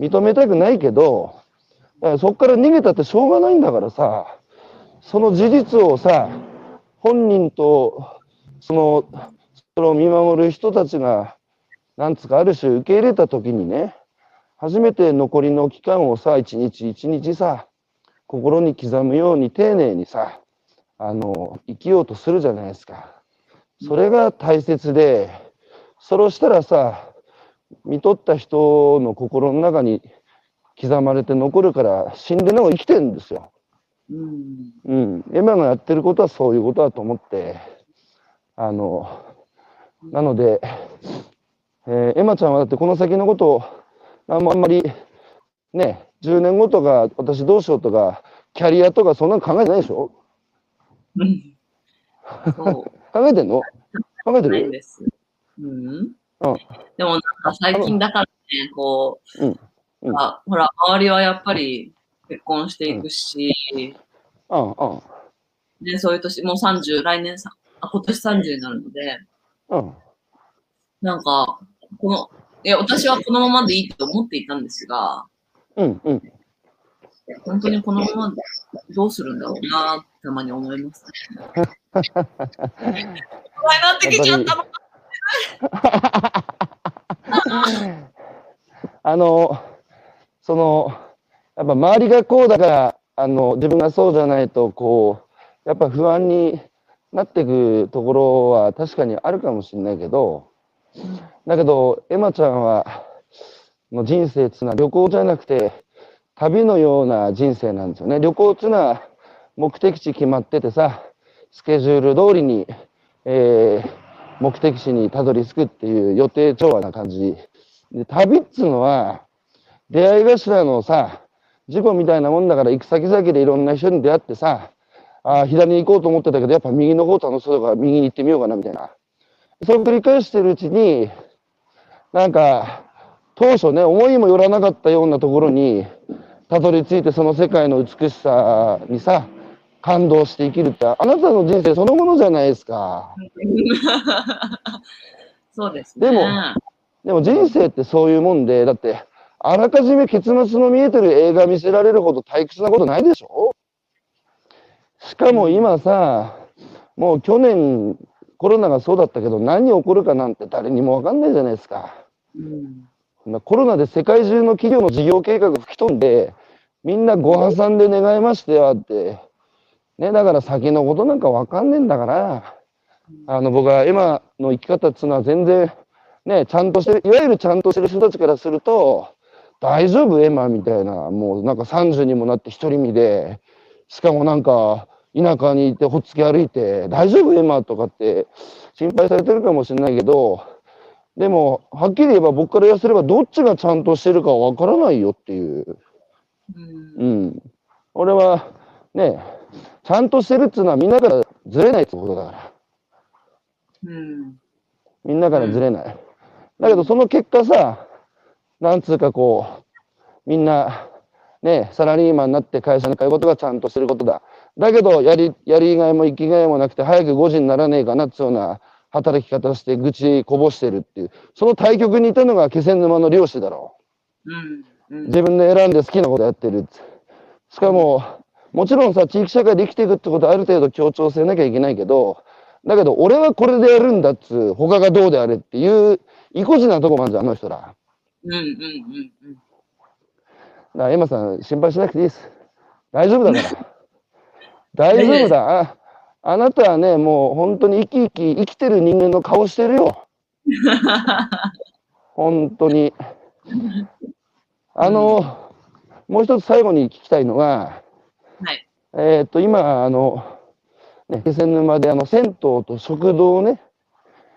認めたくないけど、だからそこから逃げたってしょうがないんだからさ、その事実をさ、本人と、その、それを見守る人たちが、なんつうか、ある種受け入れたときにね、初めて残りの期間をさ、一日一日さ、心に刻むように丁寧にさ、あの、生きようとするじゃないですか。それが大切で、それをしたらさ、見とった人の心の中に刻まれて残るから、死んでなお生きてるんですよ。うん。うん。エマがやってることはそういうことだと思って、あの、なので、えーエマちゃんはだってこの先のことを、あんまり、ね、10年後とか、私どうしようとか、キャリアとかそんなの考えてないでしょ？うん。考えてんの？考えてる？ないんです。うん。うんでもなんか最近だからね、こう、うんうんあほら、周りはやっぱり結婚していくし、うん。うん。で、そういう年、もう30、来年さ、あ、今年30になるので、うん。なんか、この、いや、私はこのままでいいと思っていたんですが、うんうん。本当にこのままどうするんだろうな、たまに思います、ね。怖いなってきちゃったの。あの、その、やっぱ周りがこうだから、あの、自分がそうじゃないと、こう、やっぱ不安になってくところは確かにあるかもしれないけど、だけど、エマちゃんは、の人生っていうのは旅行じゃなくて、旅のような人生なんですよね。旅行っていうのは目的地決まっててさ、スケジュール通りに、えー、目的地にたどり着くっていう予定調和な感じ。で、旅っつうのは、出会い頭のさ、事故みたいなもんだから行く先々でいろんな人に出会ってさ、ああ、左に行こうと思ってたけど、やっぱ右の方楽しそうだから右に行ってみようかな、みたいな。それを繰り返してるうちに、なんか、当初ね、思いもよらなかったようなところに、たどり着いてその世界の美しさにさ、感動して生きるって、あなたの人生そのものじゃないですか。そうですね。でもでも人生ってそういうもんで、だって、あらかじめ結末の見えてる映画見せられるほど退屈なことないでしょ？しかも今さ、もう去年コロナがそうだったけど何起こるかなんて誰にもわかんないじゃないですか。うん。コロナで世界中の企業の事業計画吹き飛んで、みんなご破産で願いましてはって、ね、だから先のことなんかわかんねえんだから、あの僕は今の生き方っていうのは全然、ね、ちゃんとしてる、いわゆるちゃんとしてる人たちからすると、大丈夫？エマみたいな、もうなんか30にもなって独り身で、しかもなんか田舎にいてほっつき歩いて、大丈夫？エマとかって心配されてるかもしれないけど、でも、はっきり言えば僕から言わせればどっちがちゃんとしてるかわからないよっていう。うんうん。俺は、ね、ちゃんとしてるっていうのはみんなからずれないってことだから。うんみんなからずれない。だけどその結果さ、なんつうかこう、みんな、ね、サラリーマンになって会社に通うことがちゃんとしてることだ。だけど、やり、やりがいも生きがいもなくて、早く5時にならねえかなっていうような働き方をして愚痴こぼしてるっていう、その対極にいたのが気仙沼の漁師だろうんうう。ん自分で選んで好きなことやってる。しかも、もちろんさ、地域社会で生きていくってことはある程度協調性なきゃいけないけど、だけど、俺はこれでやるんだっつう、他がどうであれっていう、意固地なとこもあるじゃん、あの人ら。うんうんうんうんら、エマさん、心配しなくていいです。大丈夫だから。大丈夫だ。ああなたはね、もう本当に生き生き、生きてる人間の顔してるよ。本当に。あの、もう一つ最後に聞きたいのが、はいえーっと、今、あの、ね、気仙沼であの銭湯と食堂をね、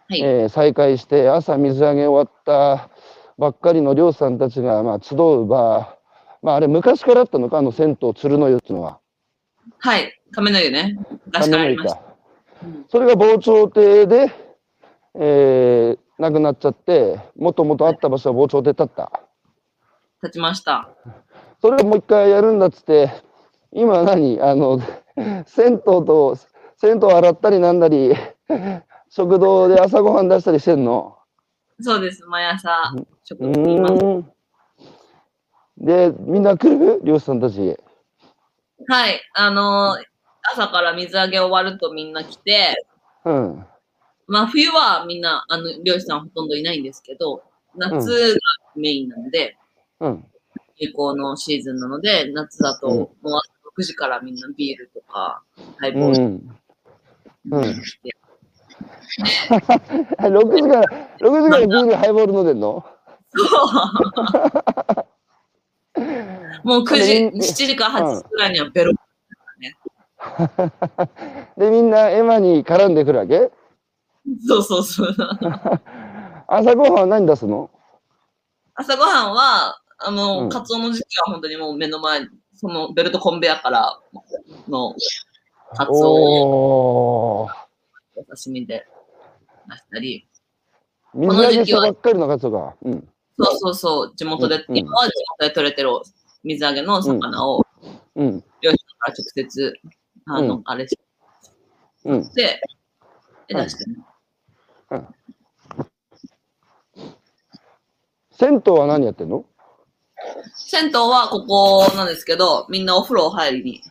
はいえー再開して、朝水揚げ終わったばっかりの漁師さんたちが、まあ、集う場、まあ、あれ昔からあったのか、あの銭湯、鶴の湯っていうのは。はい。亀の湯ね。昔からありました。それが防潮堤で、えー、なくなっちゃって、もともとあった場所は防潮堤立った。立ちました。それをもう一回やるんだっつって、今何？あの、銭湯と、銭湯洗ったりなんだり、食堂で朝ごはん出したりしてんの？そうです。毎朝食う堂にいます。で、みんな来る？漁師さんたち。はいあのー朝から水揚げ終わるとみんな来てうん。まあ冬はみんなあの漁師さんほとんどいないんですけど夏がメインなので、うん。流行のシーズンなので、夏だとうんもう朝6時からみんなビールとか、ハイボールうん。うん。して、6時から、6時からビールハイボール飲んでんの？もう9時、で7時か8時くらいにはベロ、で、みんなエマに絡んでくるわけ？そうそうそう。朝ごはんは何出すの？朝ごはんは、あの、うんカツオの時期は本当にもう目の前、そのベルトコンベヤからのカツオをお刺身で出したり、水揚げしたばっかりのカツオが？うん。そうそうそう、地元で、うん今は地元で取れてる水揚げの魚をうん。漁師から直接、あの、うんあれしうん。て、で出してね。銭湯は何やってんの？銭湯はここなんですけど、みんなお風呂入りに、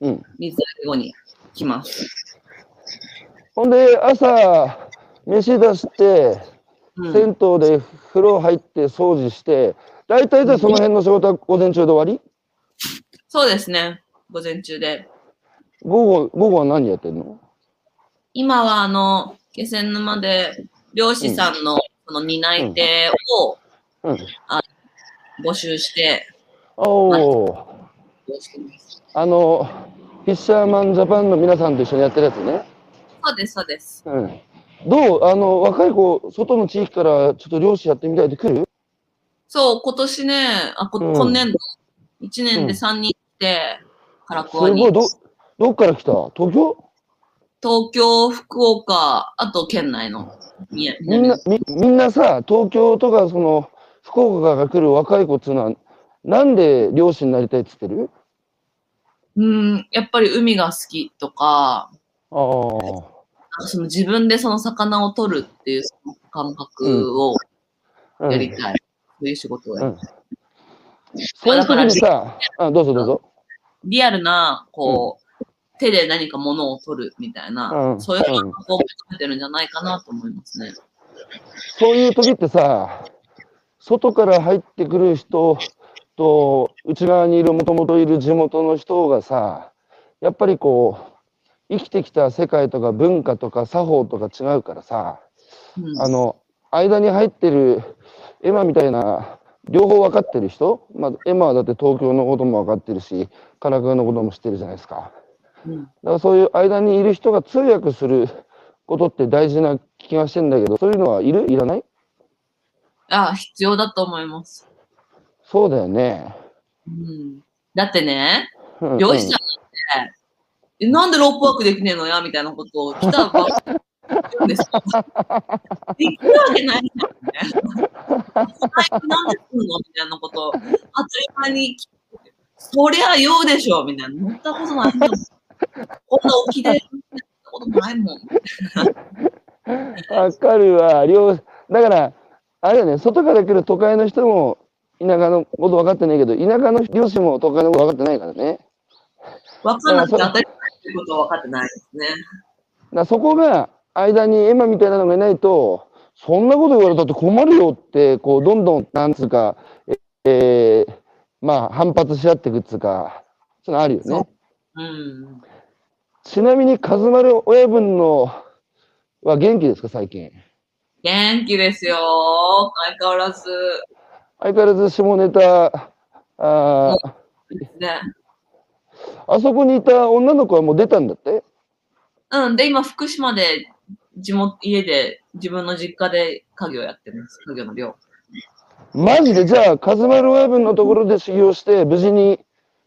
うん。水揚げ後に来ます。ほんで、朝、飯出して、うん、銭湯で風呂入って掃除して、大体じゃあその辺の仕事は午前中で終わり？そうですね、午前中で。午後、午後は何やってんの？今はあの、気仙沼で漁師さんのその担い手をうん。募集して、おお。あの、フィッシャーマンジャパンの皆さんと一緒にやってるやつね。そうです、そうです。うん。どうあの、若い子、外の地域からちょっと漁師やってみたいって来る？そう、今年ね、あ、こうん。今年度、1年うん。で3人来て、唐す桑にごい、ど、どっから来た？東京？東京、福岡、あと県内の。宮みんな、み、みんなさ、東京とか、その、福岡から来る若い子っつうのは、なんで漁師になりたいっつってる？うん、やっぱり海が好きとか、ああ。その自分でその魚を取るっていう感覚をうんやりたい。そういう仕事をやりたい。そういう時にさ、あ、どうぞどうぞ。リアルな、こう、手で何か物を取るみたいな、うんそういう感覚を求めてるんじゃないかなと思いますね。そういう時ってさ、外から入ってくる人と、内側にいる、もともといる地元の人がさ、やっぱりこう、生きてきた世界とか文化とか作法とか違うからさ、うん。あの、間に入ってるエマみたいな、両方分かってる人、まあ、エマはだって東京のことも分かってるし、神奈川のことも知ってるじゃないですか。うん。だからそういう間にいる人が通訳することって大事な気がしてんだけど、そういうのはいる？いらない？あ必要だと思います。そうだよね。うん、だってね、うん漁師さんなんて、えなんでロープワークできねえのやみたいなことを来たばっかり言うんですよ。できるわけないじゃんみたいな。最近なんですんのみたいなことを当たり前に聞いてそりゃ言うでしょみたいな。乗ったことないんだもん。こんな沖で乗ったことないもん。わかるわ。漁だから、あれだね、外から来る都会の人も田舎のこと分かってないけど、田舎の漁師も都会のこと分かってないからね。分かんなくて当たり前いうことは分かってないですね。だそこが間にエマみたいなのがいないと、そんなこと言われたって困るよって、こう、どんどん、なんつうか、ええーまあ、反発し合っていくっつうか、そのあるよねそう。うん。ちなみに、カズマル親分のは元気ですか、最近？元気ですよ。相変わらず相変わらず下ネタ、あーですね。あそこにいた女の子はもう出たんだって？うん。で、今、福島で、地元、家で、自分の実家で家業やってます。家業の寮。マジで、じゃあ、カズマル親分のところで修行して、無事に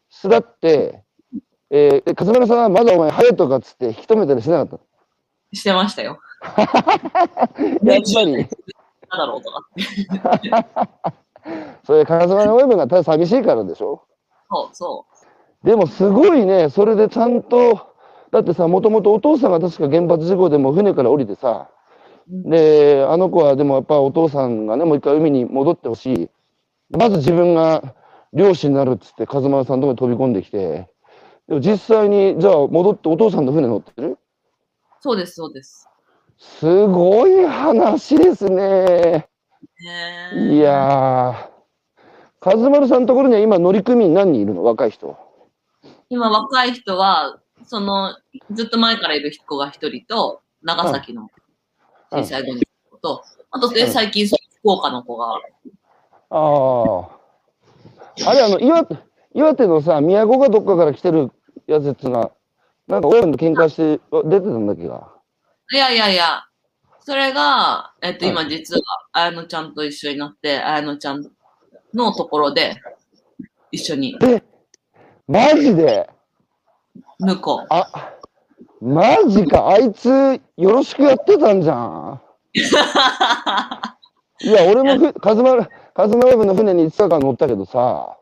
巣立って、えー、カズマルさんはまだお前、早いとかっつって引き止めたりしなかっしてましたよ。た。やっぱり、なんだろうとか。それ、カズマル親分がただ寂しいからでしょそうそでも、すごいね、それでちゃんと、だってさ、もともとお父さんが確か原発事故でも船から降りてさ、う。で、あの子はでもやっぱお父さんがね、もう一回海に戻ってほしい。まず自分が漁師になるっつって、風間さんのとこに飛び込んできて、でも実際に、じゃあ戻ってお父さんの船乗ってる？そうです、そうです。すごい話ですね。へーいやー。和丸さんのところには今乗組員何人いるの？若い人。今、若い人は、その、ずっと前からいる子が一人と、長崎の小さい子の子と、あと、でうん。最近、福岡の子が、ああ。あれ、あの、岩手、岩手のさ、宮古がどっかから来てるやつっつうのは、なんか親分と喧嘩して出てたんだっけが？いやいやいや、それが、えっと、はい今実は、綾乃ちゃんと一緒になって、綾乃ちゃんのところで、一緒に、え、マジで？向こう。あ、マジか？あいつ、よろしくやってたんじゃん。いや、俺もふ、カズマ、カズマ親分の船に5日間乗ったけどさ、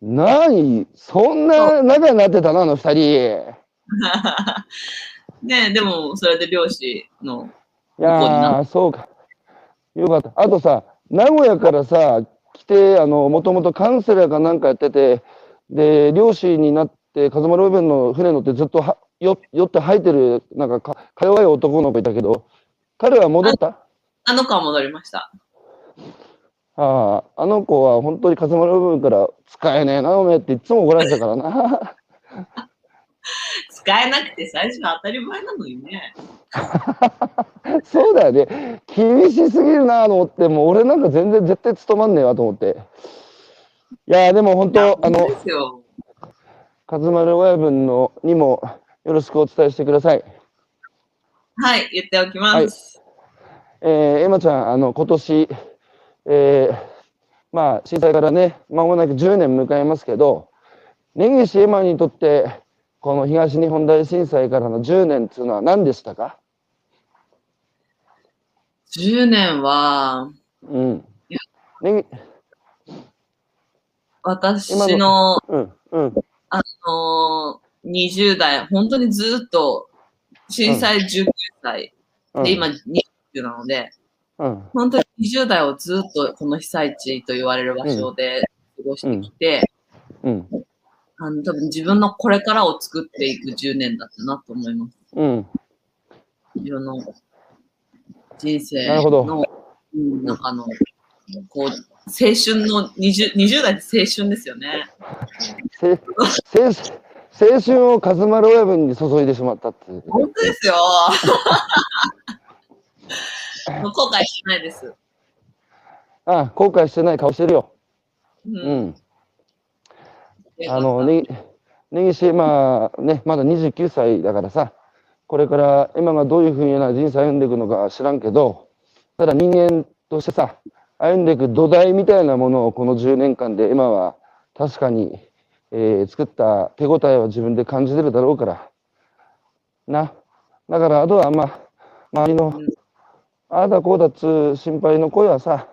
うん。なに、そんな仲になってたな、あの二人。ねでも、それで漁師の、いやー、そうか。よかった。あとさ、名古屋からさ、来て、あの、もともとカウンセラーかなんかやってて、で、漁師になって、風間ローベンの船乗ってずっとはよ酔って吐いてる、なんかか、か弱い男の子いたけど、彼は戻った？あの子は戻りました。ああ、あの子は本当に風間ローベンから、使えねえな、おめえっていつも怒られてたからな。使えなくて最初は当たり前なのにね。そうだよね。厳しすぎるなと思って、もう俺なんか全然絶対務まんねえわと思って。いやーでも本当、あの本当、ですよ。カズマル親分のにもよろしくお伝えしてください。はい、言っておきます。えー、エマちゃん、あの、今年、えー、まあ、震災からね、まもなく10年迎えますけど、根岸エマにとって、この東日本大震災からの10年っていうのは何でしたか？10年は、うん。ね、私の、うん、うん、あのー、20代、本当にずっと、震災19歳、うん。で、今20なので、うん、本当に20代をずっとこの被災地と言われる場所で過ごしてきて、うん、あの多分自分のこれからを作っていく10年だったなと思います。うん。自分の人生の、うん、なんかあの、こう、青春の20、20代って青春ですよね。せ青春青春をカズマル親分に注いでしまったっていう。本当ですよ。もう後悔しないです。あ、後悔してない顔してるよ。う。うんん。あの、ね、根岸、まあね、まだ29歳だからさ、これから今がどういうふうな人生歩んでいくのか知らんけど、ただ人間としてさ、歩んでいく土台みたいなものをこの10年間で今は確かに、えー作った手応えは自分で感じてるだろうから。な。だからあとはまあ、周りの、ああだこうだっつう心配の声はさ、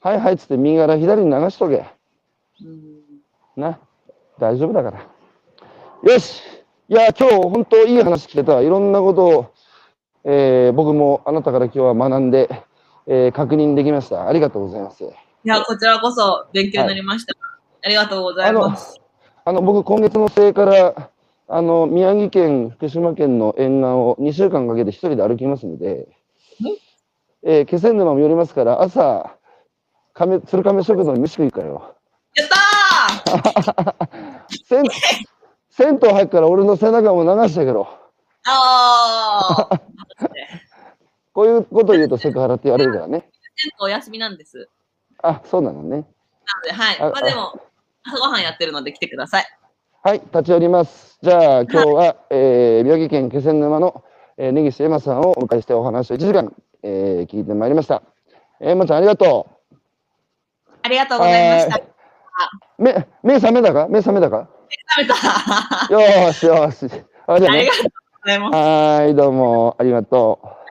はいはいっつって右から左に流しとけ。うんな、大丈夫だから。よしいや、今日本当いい話聞けた。いろんなことを、えー僕もあなたから今日は学んで、えー確認できました。ありがとうございます。いや、こちらこそ勉強になりました。ありがとうございます。あの、僕今月の末から、あの、宮城県、福島県の沿岸を2週間かけて一人で歩きますので、えー気仙沼も寄りますから、朝、亀、鶴亀食堂に飯食いかよ。やったー 銭銭湯入っから俺の背中も流してけろ。あー こういうこと言うとセクハラって言われるからね。お休みなんです。あ、そうなのね。なので、はい。あまあでも、朝ごはんやってるので来てください。はい、立ち寄ります。じゃあ、今日は、えー宮城県気仙沼の、えー根岸エマさんをお迎えしてお話を1時間、えー聞いてまいりました。エマちゃん、ありがとありがとうございました。はう。目、目覚めたか？目覚めたか？食べた。よーしよーし。あ、じゃあねありが。とうございます。はーい、どうもありがとう。